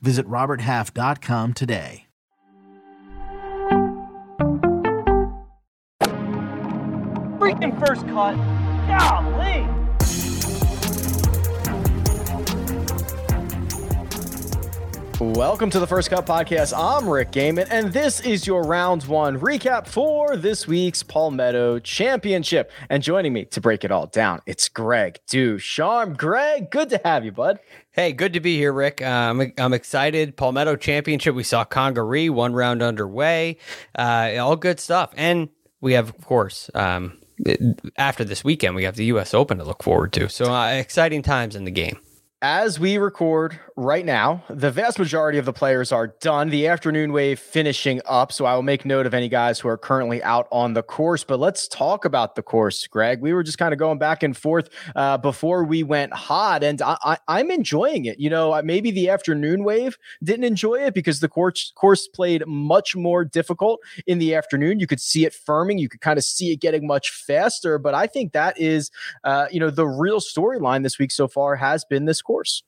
Visit RobertHalf.com today. Freaking first cut. Golly. Welcome to the First Cut Podcast. I'm Rick Gehman, and this is your round one recap for this week's Palmetto Championship. And joining me to break it all down, it's Greg DuCharme. Greg, good to have you, bud. Hey, good to be here, Rick. I'm, I'm excited. Palmetto Championship. We saw Congaree, one round underway. Uh, all good stuff. And we have, of course, um, after this weekend, we have the U.S. Open to look forward to. So uh, exciting times in the game. As we record right now, the vast majority of the players are done. The afternoon wave finishing up. So I will make note of any guys who are currently out on the course. But let's talk about the course, Greg. We were just kind of going back and forth uh, before we went hot, and I, am enjoying it. You know, maybe the afternoon wave didn't enjoy it because the course course played much more difficult in the afternoon. You could see it firming. You could kind of see it getting much faster. But I think that is, uh, you know, the real storyline this week so far has been this course.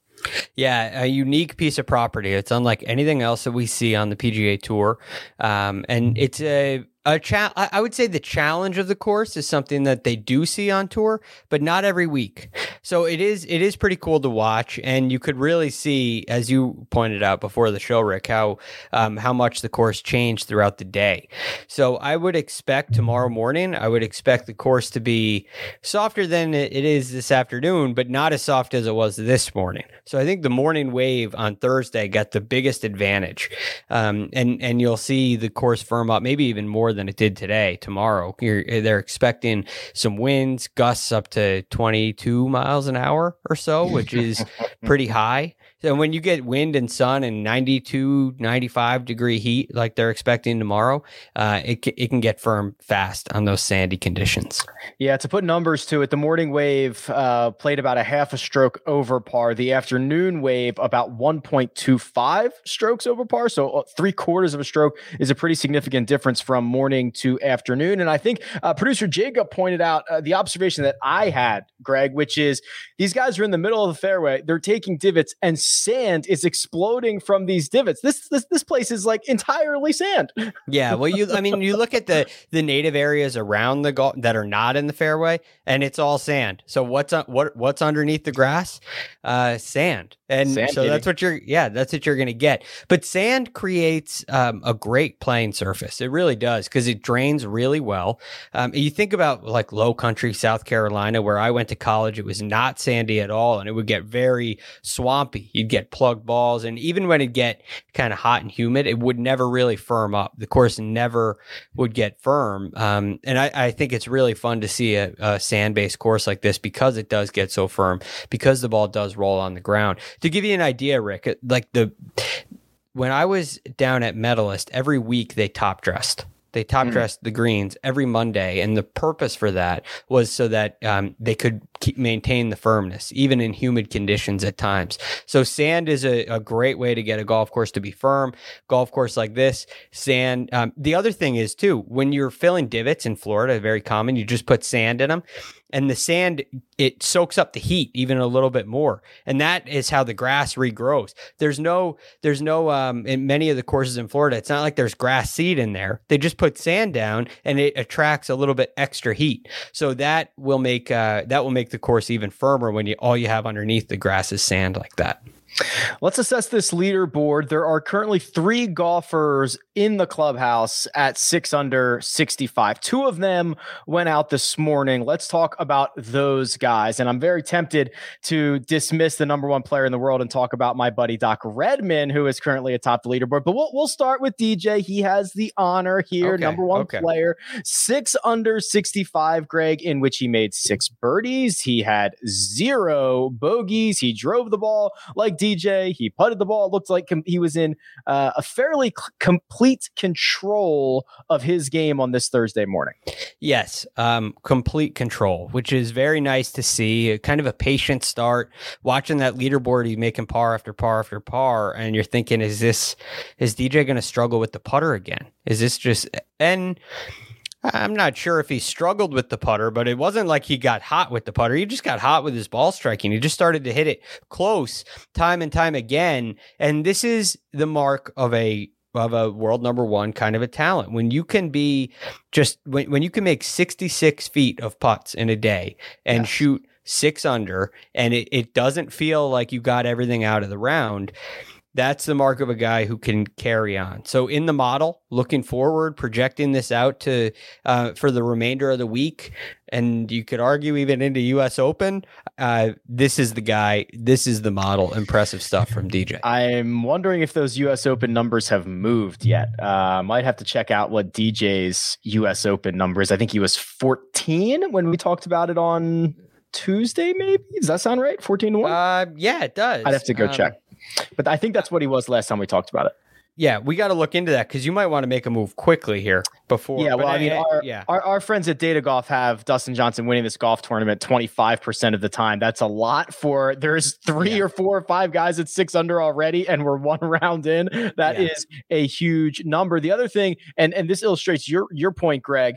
Yeah, a unique piece of property. It's unlike anything else that we see on the PGA Tour, um, and it's a a cha- I would say the challenge of the course is something that they do see on tour, but not every week. So it is it is pretty cool to watch, and you could really see, as you pointed out before the show, Rick, how um, how much the course changed throughout the day. So I would expect tomorrow morning, I would expect the course to be softer than it is this afternoon, but not as soft as it was this morning. So I think the morning wave on Thursday got the biggest advantage, um, and and you'll see the course firm up, maybe even more than it did today. Tomorrow, You're, they're expecting some winds, gusts up to 22 miles an hour or so, which is pretty high. So when you get wind and sun and 92, 95 degree heat like they're expecting tomorrow, uh, it, it can get firm fast on those sandy conditions. Yeah, to put numbers to it, the morning wave uh, played about a half a stroke over par. The afternoon wave about 1.25 strokes over par. So uh, three quarters of a stroke is a pretty significant difference from morning to afternoon. And I think uh, producer Jacob pointed out uh, the observation that I had, Greg, which is these guys are in the middle of the fairway. They're taking divots and sand is exploding from these divots. This this this place is like entirely sand. Yeah, well, you I mean, you look at the the native areas around the golf that are not in the fairway, and it's all sand. So what's uh, what what's underneath the grass? Uh, sand. And sand so that's what you're yeah, that's what you're going to get. But sand creates um, a great playing surface. It really does because it drains really well. Um, you think about like low country South Carolina where I went to college, it was not sandy at all and it would get very swampy. You'd get plugged balls and even when it get kind of hot and humid, it would never really firm up. The course never would get firm. Um, and I, I, think it's really fun to see a, a sand-based course like this because it does get so firm because the ball does roll on the ground to give you an idea, Rick, uh, like the when I was down at Medalist, every week they top dressed. They top dressed mm. the greens every Monday, and the purpose for that was so that um, they could keep maintain the firmness, even in humid conditions at times. So sand is a, a, great way to get a golf course to be firm. Golf course like this, sand. Um, the other thing is too, when you're filling divots in Florida, very common, you just put sand in them and the sand it soaks up the heat even a little bit more and that is how the grass regrows there's no there's no um in many of the courses in florida it's not like there's grass seed in there they just put sand down and it attracts a little bit extra heat so that will make uh that will make the course even firmer when you all you have underneath the grass is sand like that Let's assess this leaderboard. There are currently three golfers in the clubhouse at six under 65. Two of them went out this morning. Let's talk about those guys. And I'm very tempted to dismiss the number one player in the world and talk about my buddy Doc Redman, who is currently atop the leaderboard. But we'll, we'll start with DJ. He has the honor here, okay, number one okay. player, six under 65, Greg, in which he made six birdies. He had zero bogeys. He drove the ball like DJ. He putted the ball. It looked like com- he was in uh, a fairly c- complete control of his game on this Thursday morning. Yes, um, complete control, which is very nice to see. Kind of a patient start. Watching that leaderboard, he's making par after par after par, and you're thinking, is this is DJ going to struggle with the putter again? Is this just and I'm not sure if he struggled with the putter, but it wasn't like he got hot with the putter. He just got hot with his ball striking. He just started to hit it close time and time again. And this is the mark of a of a world number one kind of a talent. When you can be just when, when you can make 66 feet of putts in a day and shoot six under and it, it doesn't feel like you got everything out of the round that's the mark of a guy who can carry on. So in the model, looking forward, projecting this out to uh, for the remainder of the week, and you could argue even into U.S. Open. Uh, this is the guy. This is the model. Impressive stuff from DJ. I'm wondering if those U.S. Open numbers have moved yet. Uh, might have to check out what DJ's U.S. Open numbers. I think he was 14 when we talked about it on Tuesday. Maybe does that sound right? 14 to one. Uh, yeah, it does. I'd have to go um, check. But I think that's what he was last time we talked about it. Yeah, we got to look into that because you might want to make a move quickly here before. Yeah, well, I, I mean, our, yeah. Our, our friends at Data Golf have Dustin Johnson winning this golf tournament 25% of the time. That's a lot for there's three yeah. or four or five guys at six under already, and we're one round in. That yeah. is a huge number. The other thing, and, and this illustrates your, your point, Greg,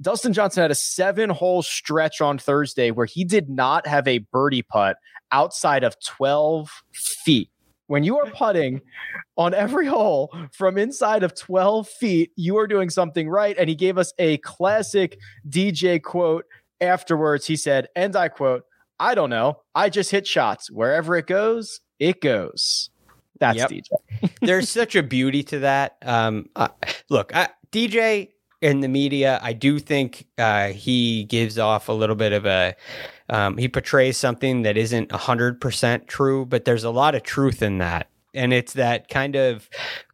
Dustin Johnson had a seven hole stretch on Thursday where he did not have a birdie putt outside of 12 feet when you are putting on every hole from inside of 12 feet, you are doing something right. And he gave us a classic DJ quote afterwards. He said, and I quote, I don't know. I just hit shots. Wherever it goes, it goes. That's yep. DJ. There's such a beauty to that. Um, uh, look, I, DJ in the media, I do think uh, he gives off a little bit of a um, he portrays something that isn't 100% true, but there's a lot of truth in that. And it's that kind of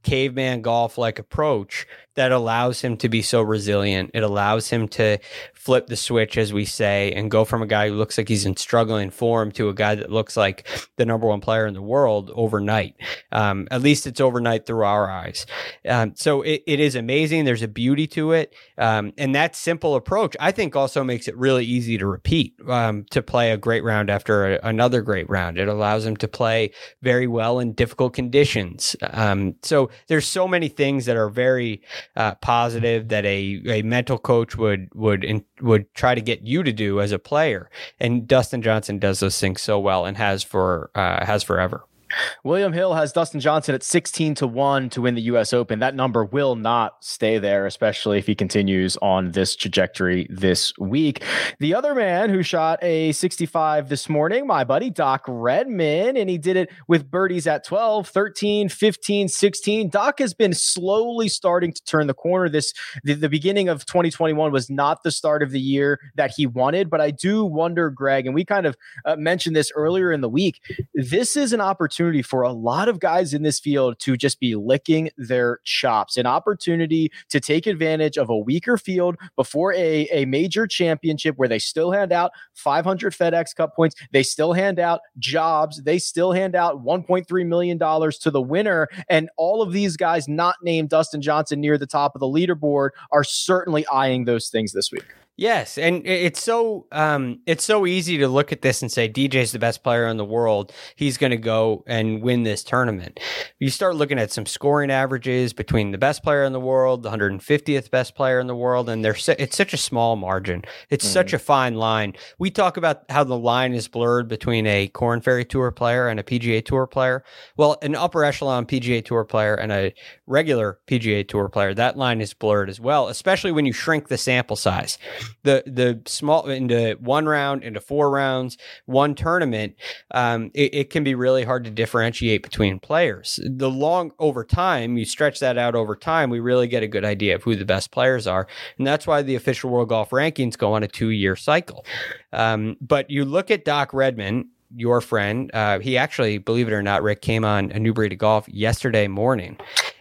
caveman golf like approach that allows him to be so resilient. It allows him to flip the switch, as we say, and go from a guy who looks like he's in struggling form to a guy that looks like the number one player in the world overnight. Um, at least it's overnight through our eyes. Um, so it, it is amazing. There's a beauty to it. Um, and that simple approach, I think, also makes it really easy to repeat, um, to play a great round after a, another great round. It allows him to play very well in difficult conditions. Um, so there's so many things that are very uh, positive that a, a mental coach would would in, would try to get you to do as a player. And Dustin Johnson does those things so well and has for uh, has forever. William Hill has Dustin Johnson at 16 to 1 to win the US Open. That number will not stay there, especially if he continues on this trajectory this week. The other man who shot a 65 this morning, my buddy Doc Redman, and he did it with birdies at 12, 13, 15, 16. Doc has been slowly starting to turn the corner. This the, the beginning of 2021 was not the start of the year that he wanted, but I do wonder, Greg, and we kind of uh, mentioned this earlier in the week. This is an opportunity opportunity for a lot of guys in this field to just be licking their chops, an opportunity to take advantage of a weaker field before a, a major championship where they still hand out 500 FedEx Cup points, they still hand out jobs, they still hand out $1.3 million to the winner. And all of these guys not named Dustin Johnson near the top of the leaderboard are certainly eyeing those things this week. Yes, and it's so um, it's so easy to look at this and say DJ's the best player in the world. He's going to go and win this tournament. You start looking at some scoring averages between the best player in the world, the 150th best player in the world, and there's it's such a small margin. It's mm-hmm. such a fine line. We talk about how the line is blurred between a Corn Ferry Tour player and a PGA Tour player. Well, an upper echelon PGA Tour player and a regular PGA Tour player, that line is blurred as well, especially when you shrink the sample size the the small into one round into four rounds one tournament um, it, it, can be really hard to differentiate between players. The long over time you stretch that out over time we really get a good idea of who the best players are. And that's why the official world golf rankings go on a two year cycle. Um, but you look at doc redman your friend, uh, he actually, believe it or not, Rick came on a new breed of golf yesterday morning,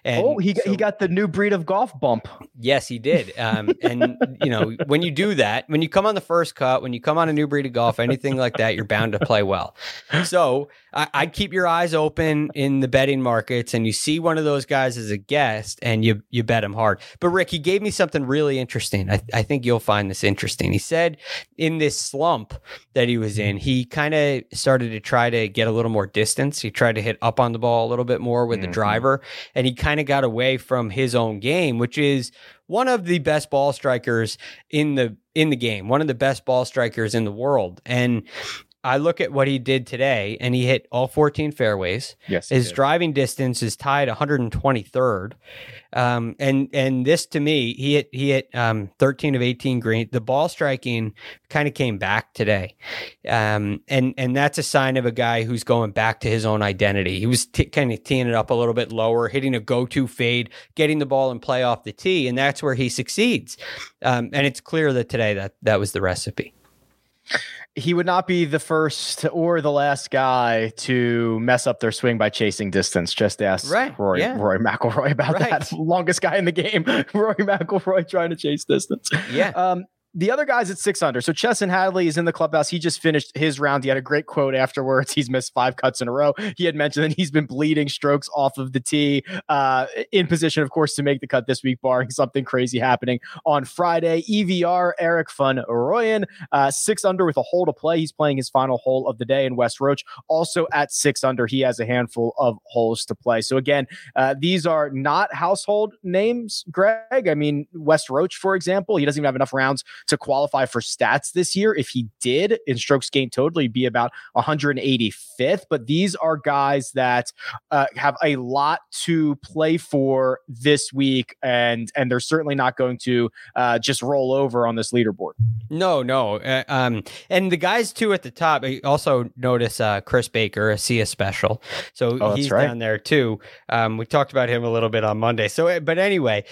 And oh, he got, so, he got the new breed of golf bump. Yes, he did. Um, and you know, when you do that, when you come on the first cut, when you come on a new breed of golf, anything like that, you're bound to play well. So I, I'd keep your eyes open in the betting markets, and you see one of those guys as a guest, and you you bet him hard. But Rick, he gave me something really interesting. I, I think you'll find this interesting. He said in this slump that he was in, he kind of started to try to get a little more distance. He tried to hit up on the ball a little bit more with mm-hmm. the driver, and he kind of got away from his own game, which is one of the best ball strikers in the in the game, one of the best ball strikers in the world. And I look at what he did today, and he hit all 14 fairways. Yes, his driving distance is tied 123rd. Um, and and this to me, he hit he hit um, 13 of 18 green. The ball striking kind of came back today, um, and and that's a sign of a guy who's going back to his own identity. He was t- kind of teeing it up a little bit lower, hitting a go-to fade, getting the ball and play off the tee, and that's where he succeeds. Um, and it's clear that today that that was the recipe he would not be the first or the last guy to mess up their swing by chasing distance. Just ask right. Rory, yeah. Rory McIlroy about right. that. Longest guy in the game, Rory McIlroy trying to chase distance. Yeah. Um, the other guys at six under. So Chesson Hadley is in the clubhouse. He just finished his round. He had a great quote afterwards. He's missed five cuts in a row. He had mentioned that he's been bleeding strokes off of the tee, uh, in position, of course, to make the cut this week, barring something crazy happening on Friday. EVR Erik van Rooyen, uh, six under with a hole to play. He's playing his final hole of the day in Wes Roach. Also at six under, he has a handful of holes to play. So again, uh, these are not household names, Greg. I mean, Wes Roach, for example, he doesn't even have enough rounds to qualify for stats this year. If he did in strokes gained total, he'd be about 185th. But these are guys that uh, have a lot to play for this week, and and they're certainly not going to uh, just roll over on this leaderboard. No, no. Uh, um, and the guys too at the top. I also notice uh, Chris Baker, a SIA special, so oh, he's right. down there too. Um, we talked about him a little bit on Monday. So, uh, but anyway,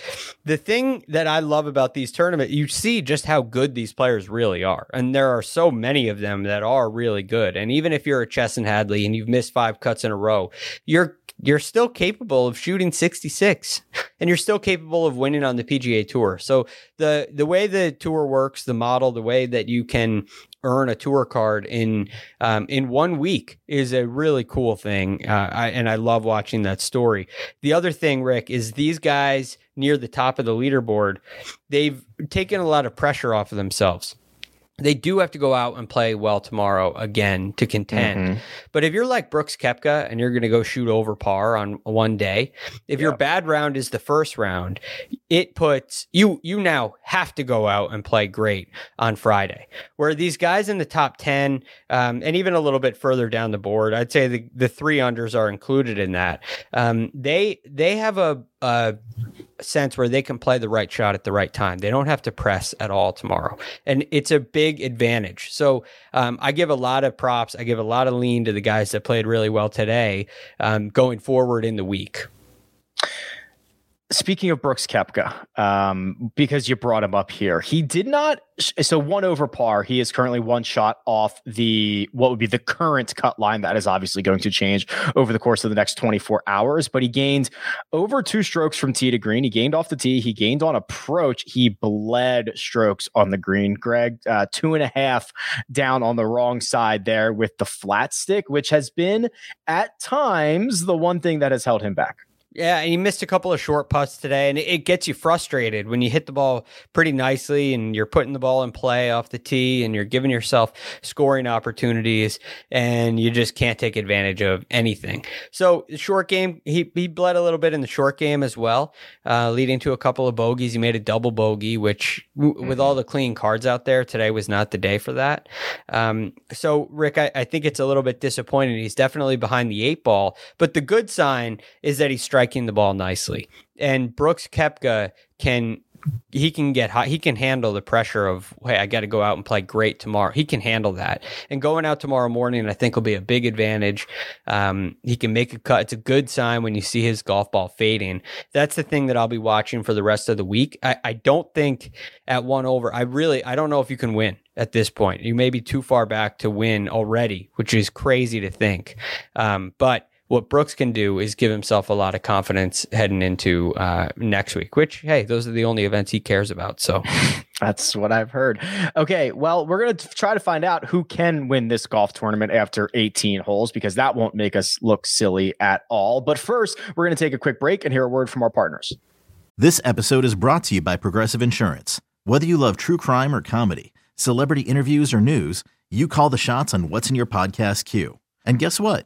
the thing that I love about these tournaments, you see just how good these players really are. And there are so many of them that are really good. And even if you're a Chesson Hadley and you've missed five cuts in a row, you're you're still capable of shooting 66 and you're still capable of winning on the PGA Tour. So the the way the tour works, the model, the way that you can earn a tour card in um, in one week is a really cool thing, uh, I, and I love watching that story. The other thing, Rick, is these guys near the top of the leaderboard, they've taken a lot of pressure off of themselves they do have to go out and play well tomorrow again to contend. Mm-hmm. But if you're like Brooks Koepka and you're going to go shoot over par on one day, if yep. your bad round is the first round, it puts you you now have to go out and play great on Friday. Where these guys in the top ten um, and even a little bit further down the board, I'd say the the three unders are included in that. Um, they they have a, a sense where they can play the right shot at the right time. They don't have to press at all tomorrow. And it's a big advantage. So um, I give a lot of props. I give a lot of lean to the guys that played really well today um, going forward in the week. Speaking of Brooks Koepka, um, because you brought him up here, he did not. So one over par. He is currently one shot off the what would be the current cut line. That is obviously going to change over the course of the next 24 hours. But he gained over two strokes from tee to green. He gained off the tee. He gained on approach. He bled strokes on the green. Greg, uh, two and a half down on the wrong side there with the flat stick, which has been at times the one thing that has held him back. Yeah, and he missed a couple of short putts today, and it gets you frustrated when you hit the ball pretty nicely and you're putting the ball in play off the tee and you're giving yourself scoring opportunities and you just can't take advantage of anything. So, the short game, he, he bled a little bit in the short game as well, uh, leading to a couple of bogeys. He made a double bogey, which, mm-hmm. with all the clean cards out there, today was not the day for that. Um, so, Rick, I, I think it's a little bit disappointing. He's definitely behind the eight ball, but the good sign is that he's striking striking the ball nicely. And Brooks Koepka can he can get high. He can handle the pressure of, hey, I got to go out and play great tomorrow. He can handle that. And going out tomorrow morning, I think will be a big advantage. Um, he can make a cut. It's a good sign when you see his golf ball fading. That's the thing that I'll be watching for the rest of the week. I, I don't think at one over, I really, I don't know if you can win at this point. You may be too far back to win already, which is crazy to think. Um, but what Brooks can do is give himself a lot of confidence heading into uh, next week. Which, hey, those are the only events he cares about. So that's what I've heard. Okay, well, we're gonna try to find out who can win this golf tournament after 18 holes because that won't make us look silly at all. But first, we're gonna take a quick break and hear a word from our partners. This episode is brought to you by Progressive Insurance. Whether you love true crime or comedy, celebrity interviews or news, you call the shots on what's in your podcast queue. And guess what?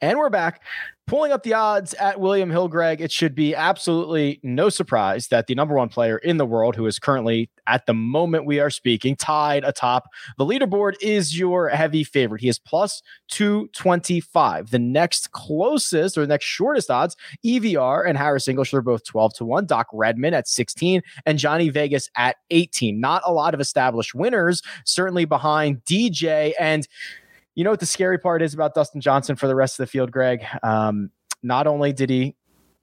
And we're back. Pulling up the odds at William Hill, Greg, it should be absolutely no surprise that the number one player in the world, who is currently, at the moment we are speaking, tied atop the leaderboard, is your heavy favorite. He is plus 225. The next closest or the next shortest odds, EVR and Harris English are both 12 to 1. Doc Redman at 16 and Johnny Vegas at 18. Not a lot of established winners, certainly behind DJ and you know what the scary part is about Dustin Johnson for the rest of the field, Greg? Um, not only did he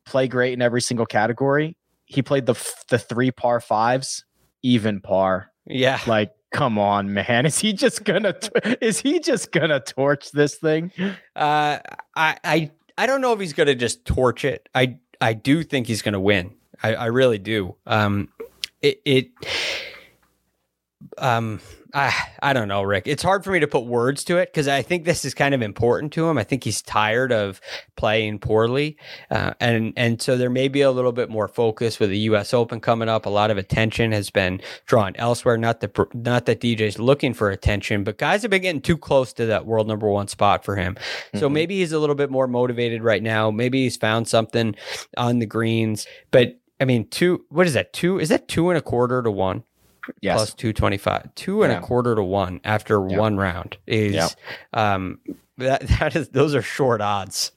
play great in every single category, he played the the three par fives even par. Yeah, like come on, man, is he just gonna is he just gonna torch this thing? Uh, I I I don't know if he's gonna just torch it. I I do think he's gonna win. I, I really do. Um, it it um I, I don't know, Rick. It's hard for me to put words to it because I think this is kind of important to him. I think he's tired of playing poorly, uh, and and so there may be a little bit more focus with the U.S. Open coming up. A lot of attention has been drawn elsewhere. Not that not that DJ's looking for attention, but guys have been getting too close to that world number one spot for him. Mm-hmm. So maybe he's a little bit more motivated right now. Maybe he's found something on the greens, but. I mean, two. What is that? Two? Is that two and a quarter to one? Yes. plus 225 two and yeah. a quarter to one after yeah. one round is yeah. um that that is those are short odds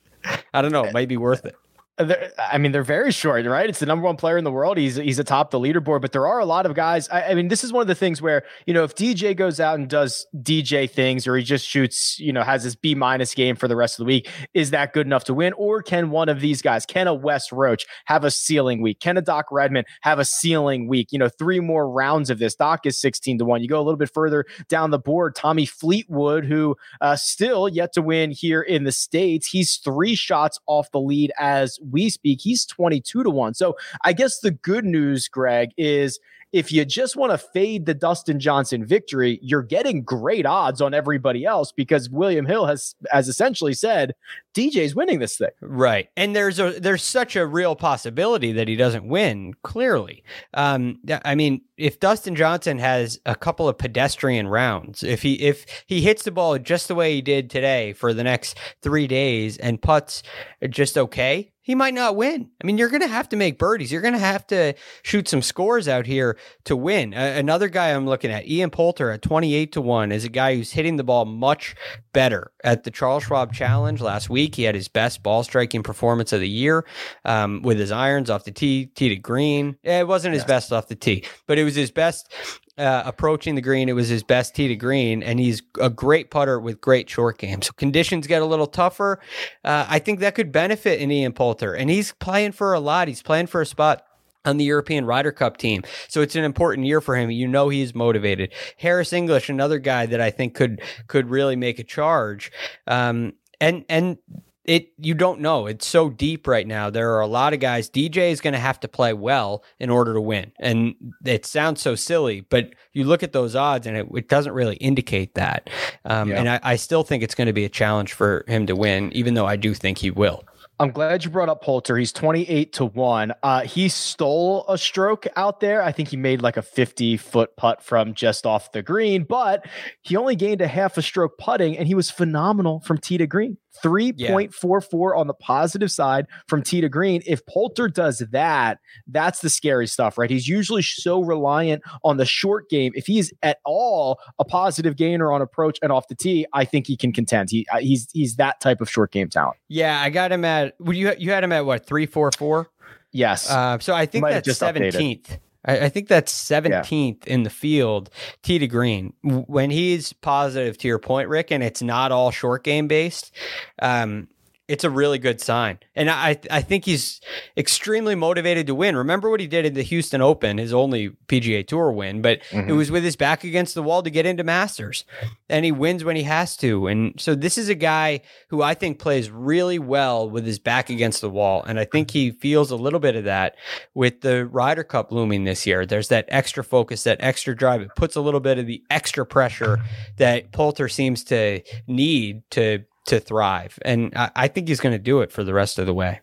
i don't know it might be worth it I mean, they're very short, right? It's the number one player in the world. He's he's atop the leaderboard, but there are a lot of guys. I, I, mean, this is one of the things where you know if DJ goes out and does DJ things, or he just shoots, you know, has this B minus game for the rest of the week, is that good enough to win? Or can one of these guys, can a Wes Roach have a ceiling week? Can a Doc Redman have a ceiling week? You know, three more rounds of this. Doc is sixteen to one. You go a little bit further down the board. Tommy Fleetwood, who uh, still yet to win here in the states, he's three shots off the lead as we speak. He's 22 to 1. So I guess the good news, Greg, is if you just want to fade the Dustin Johnson victory, you're getting great odds on everybody else because William Hill has has essentially said DJ's winning this thing. Right. And there's a there's such a real possibility that he doesn't win, clearly. Um I mean, if Dustin Johnson has a couple of pedestrian rounds, if he if he hits the ball just the way he did today for the next 3 days and puts just okay, he might not win. I mean, you're going to have to make birdies. You're going to have to shoot some scores out here to win. Uh, another guy I'm looking at, Ian Poulter at 28 to 1, is a guy who's hitting the ball much better. At the Charles Schwab Challenge last week, he had his best ball striking performance of the year um, with his irons off the tee, tee to green. It wasn't his best off the tee, but it was his best uh, approaching the green. It was his best tee to green, and he's a great putter with great short game. So conditions get a little tougher. Uh, I think that could benefit in Ian Poulter, and he's playing for a lot. He's playing for a spot on the European Ryder Cup team. So it's an important year for him. You know he's motivated. Harris English, another guy that I think could could really make a charge. Um, and and it you don't know. It's so deep right now. There are a lot of guys. DJ is going to have to play well in order to win, and it sounds so silly, but you look at those odds, and it, it doesn't really indicate that. Um, yeah. And I, I still think it's going to be a challenge for him to win, even though I do think he will. I'm glad you brought up Poulter. He's 28 to 1. Uh, he stole a stroke out there. I think he made like a 50 foot putt from just off the green, but he only gained a half a stroke putting and he was phenomenal from tee to green. 3.44 yeah. on the positive side from tee to green. If Poulter does that, that's the scary stuff, right? He's usually so reliant on the short game. If he's at all a positive gainer on approach and off the tee, I think he can contend. He uh, he's he's that type of short game talent. Yeah, I got him at. Would you you had him at what three four four? Yes. Uh, so I think that's seventeenth. I, I think that's 17th yeah. in the field, tee to green. When he's positive, to your point, Rick, and it's not all short game based, um, it's a really good sign. And I I think he's extremely motivated to win. Remember what he did in the Houston Open, his only PGA Tour win, but mm-hmm. it was with his back against the wall to get into Masters. And he wins when he has to. And so this is a guy who I think plays really well with his back against the wall. And I think he feels a little bit of that with the Ryder Cup looming this year. There's that extra focus, that extra drive. It puts a little bit of the extra pressure that Poulter seems to need to to thrive. And I, I think he's going to do it for the rest of the way.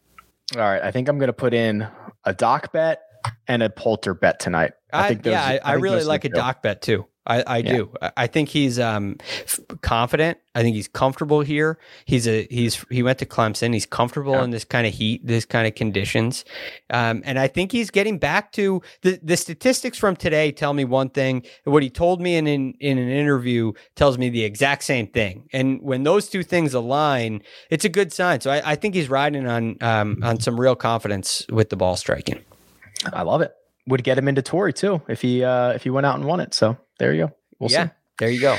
All right. I think I'm going to put in a doc bet and a Poulter bet tonight. I, I think those, yeah, I, I really like a doc bet too. I, I yeah. do. I think he's um, confident. I think he's comfortable here. He's a he's he went to Clemson. He's comfortable yeah. in this kind of heat, this kind of conditions, um, and I think he's getting back to the the statistics from today. Tell me one thing. What he told me in in, in an interview tells me the exact same thing. And when those two things align, it's a good sign. So I, I think he's riding on um, on some real confidence with the ball striking. I love it. Would get him into Torrey too if he uh, if he went out and won it. So there you go. We'll yeah, see. there you go.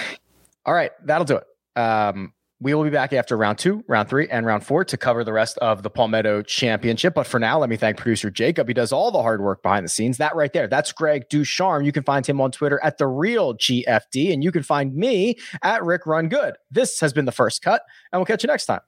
All right, that'll do it. Um, we will be back after round two, round three, and round four to cover the rest of the Palmetto Championship. But for now, let me thank producer Jacob. He does all the hard work behind the scenes. That right there, that's Greg DuCharme. You can find him on Twitter at the real GFD, and you can find me at Rick Run Good. This has been the first cut, and we'll catch you next time.